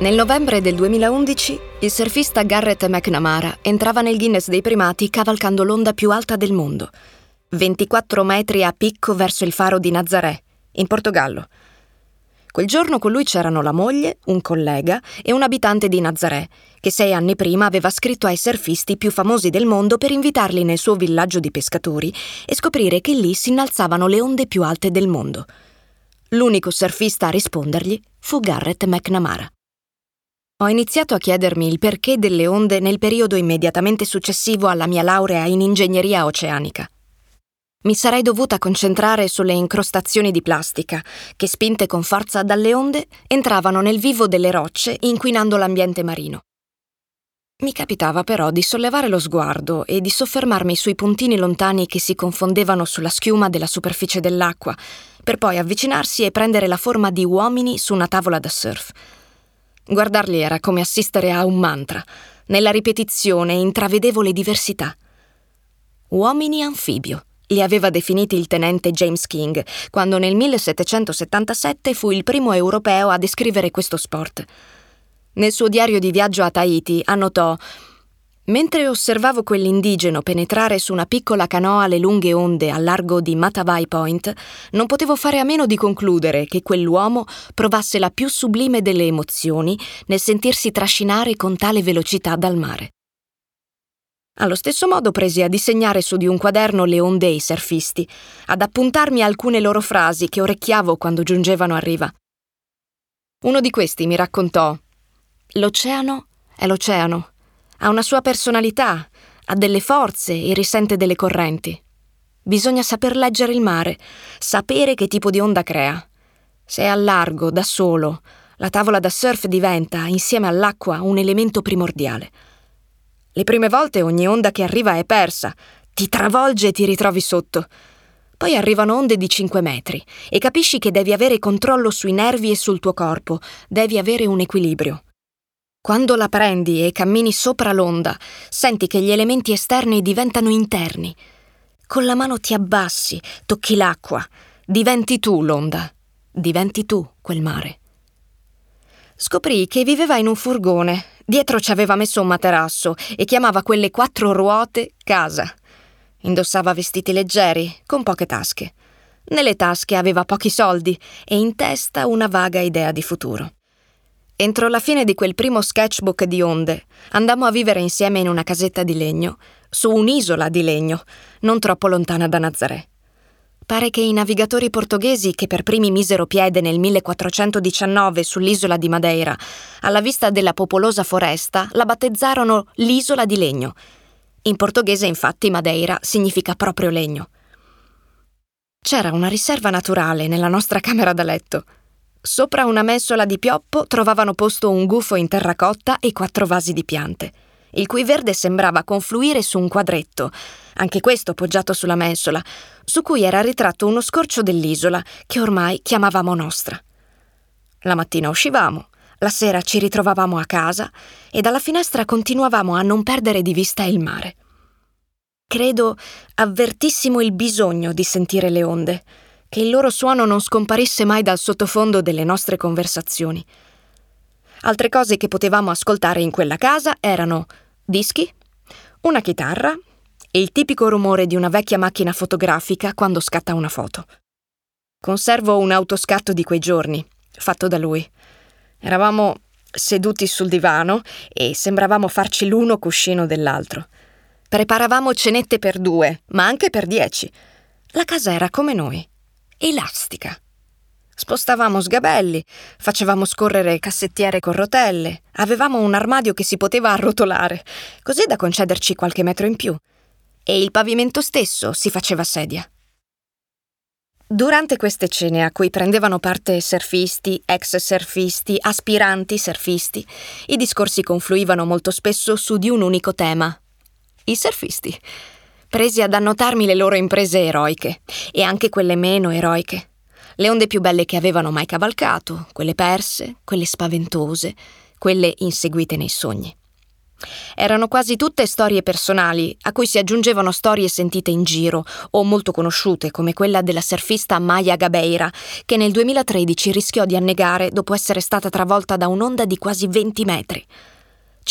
Nel novembre del 2011 il surfista Garrett McNamara entrava nel Guinness dei primati cavalcando l'onda più alta del mondo, 24 metri a picco verso il faro di Nazaré, in Portogallo. Quel giorno con lui c'erano la moglie, un collega e un abitante di Nazaré, che sei anni prima aveva scritto ai surfisti più famosi del mondo per invitarli nel suo villaggio di pescatori e scoprire che lì si innalzavano le onde più alte del mondo. L'unico surfista a rispondergli fu Garrett McNamara. Ho iniziato a chiedermi il perché delle onde nel periodo immediatamente successivo alla mia laurea in ingegneria oceanica. Mi sarei dovuta concentrare sulle incrostazioni di plastica, che spinte con forza dalle onde entravano nel vivo delle rocce, inquinando l'ambiente marino. Mi capitava però di sollevare lo sguardo e di soffermarmi sui puntini lontani che si confondevano sulla schiuma della superficie dell'acqua, per poi avvicinarsi e prendere la forma di uomini su una tavola da surf. Guardarli era come assistere a un mantra. Nella ripetizione intravedevo le diversità. Uomini anfibio, li aveva definiti il tenente James King, quando nel 1777 fu il primo europeo a descrivere questo sport. Nel suo diario di viaggio a Tahiti annotò Mentre osservavo quell'indigeno penetrare su una piccola canoa le lunghe onde al largo di Matavai Point, non potevo fare a meno di concludere che quell'uomo provasse la più sublime delle emozioni nel sentirsi trascinare con tale velocità dal mare. Allo stesso modo presi a disegnare su di un quaderno le onde e i surfisti, ad appuntarmi alcune loro frasi che orecchiavo quando giungevano a riva. Uno di questi mi raccontò L'oceano è l'oceano ha una sua personalità, ha delle forze e risente delle correnti. Bisogna saper leggere il mare, sapere che tipo di onda crea. Se è al largo, da solo, la tavola da surf diventa, insieme all'acqua, un elemento primordiale. Le prime volte ogni onda che arriva è persa, ti travolge e ti ritrovi sotto. Poi arrivano onde di 5 metri e capisci che devi avere controllo sui nervi e sul tuo corpo, devi avere un equilibrio. Quando la prendi e cammini sopra l'onda, senti che gli elementi esterni diventano interni. Con la mano ti abbassi, tocchi l'acqua, diventi tu l'onda, diventi tu quel mare. Scoprì che viveva in un furgone, dietro ci aveva messo un materasso e chiamava quelle quattro ruote casa. Indossava vestiti leggeri, con poche tasche. Nelle tasche aveva pochi soldi e in testa una vaga idea di futuro. Entro la fine di quel primo sketchbook di onde, andammo a vivere insieme in una casetta di legno, su un'isola di legno, non troppo lontana da Nazaré. Pare che i navigatori portoghesi che per primi misero piede nel 1419 sull'isola di Madeira, alla vista della popolosa foresta, la battezzarono l'isola di legno. In portoghese, infatti, Madeira significa proprio legno. C'era una riserva naturale nella nostra camera da letto. Sopra una mensola di pioppo trovavano posto un gufo in terracotta e quattro vasi di piante, il cui verde sembrava confluire su un quadretto, anche questo poggiato sulla mensola, su cui era ritratto uno scorcio dell'isola che ormai chiamavamo nostra. La mattina uscivamo, la sera ci ritrovavamo a casa e dalla finestra continuavamo a non perdere di vista il mare. Credo avvertissimo il bisogno di sentire le onde che il loro suono non scomparisse mai dal sottofondo delle nostre conversazioni. Altre cose che potevamo ascoltare in quella casa erano dischi, una chitarra e il tipico rumore di una vecchia macchina fotografica quando scatta una foto. Conservo un autoscatto di quei giorni, fatto da lui. Eravamo seduti sul divano e sembravamo farci l'uno cuscino dell'altro. Preparavamo cenette per due, ma anche per dieci. La casa era come noi elastica. Spostavamo sgabelli, facevamo scorrere cassettiere con rotelle, avevamo un armadio che si poteva arrotolare, così da concederci qualche metro in più. E il pavimento stesso si faceva sedia. Durante queste cene a cui prendevano parte surfisti, ex surfisti, aspiranti surfisti, i discorsi confluivano molto spesso su di un unico tema. I surfisti presi ad annotarmi le loro imprese eroiche e anche quelle meno eroiche. Le onde più belle che avevano mai cavalcato, quelle perse, quelle spaventose, quelle inseguite nei sogni. Erano quasi tutte storie personali, a cui si aggiungevano storie sentite in giro o molto conosciute, come quella della surfista Maya Gabeira, che nel 2013 rischiò di annegare dopo essere stata travolta da un'onda di quasi 20 metri.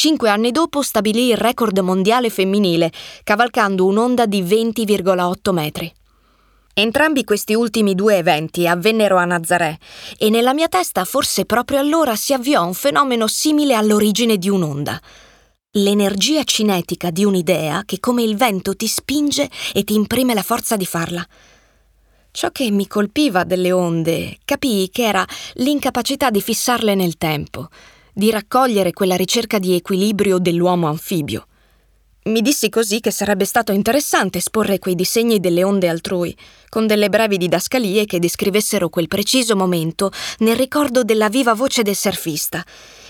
Cinque anni dopo stabilì il record mondiale femminile, cavalcando un'onda di 20,8 metri. Entrambi questi ultimi due eventi avvennero a Nazaré e nella mia testa forse proprio allora si avviò un fenomeno simile all'origine di un'onda. L'energia cinetica di un'idea che come il vento ti spinge e ti imprime la forza di farla. Ciò che mi colpiva delle onde capii che era l'incapacità di fissarle nel tempo, di raccogliere quella ricerca di equilibrio dell'uomo anfibio. Mi dissi così che sarebbe stato interessante esporre quei disegni delle onde altrui, con delle brevi didascalie che descrivessero quel preciso momento nel ricordo della viva voce del surfista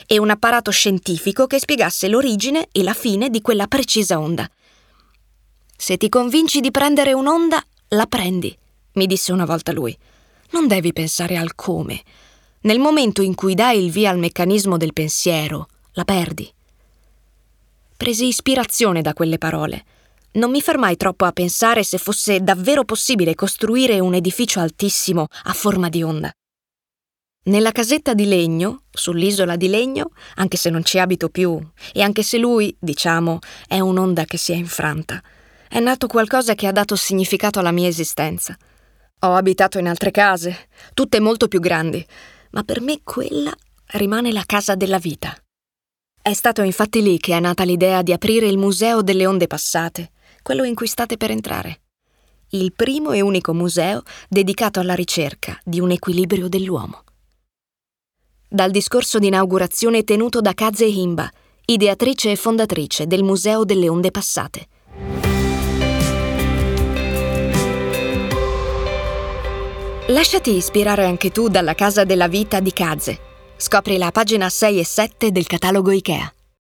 e un apparato scientifico che spiegasse l'origine e la fine di quella precisa onda. Se ti convinci di prendere un'onda, la prendi, mi disse una volta lui. Non devi pensare al come. Nel momento in cui dai il via al meccanismo del pensiero, la perdi. Presi ispirazione da quelle parole. Non mi fermai troppo a pensare se fosse davvero possibile costruire un edificio altissimo a forma di onda. Nella casetta di legno, sull'isola di legno, anche se non ci abito più, e anche se lui, diciamo, è un'onda che si è infranta, è nato qualcosa che ha dato significato alla mia esistenza. Ho abitato in altre case, tutte molto più grandi, ma per me quella rimane la casa della vita. È stato infatti lì che è nata l'idea di aprire il Museo delle Onde Passate, quello in cui state per entrare. Il primo e unico museo dedicato alla ricerca di un equilibrio dell'uomo. Dal discorso di inaugurazione tenuto da Kaze Himba, ideatrice e fondatrice del Museo delle Onde Passate. Lasciati ispirare anche tu dalla Casa della Vita di Kaze Scopri la pagina 6 e 7 del catalogo IKEA.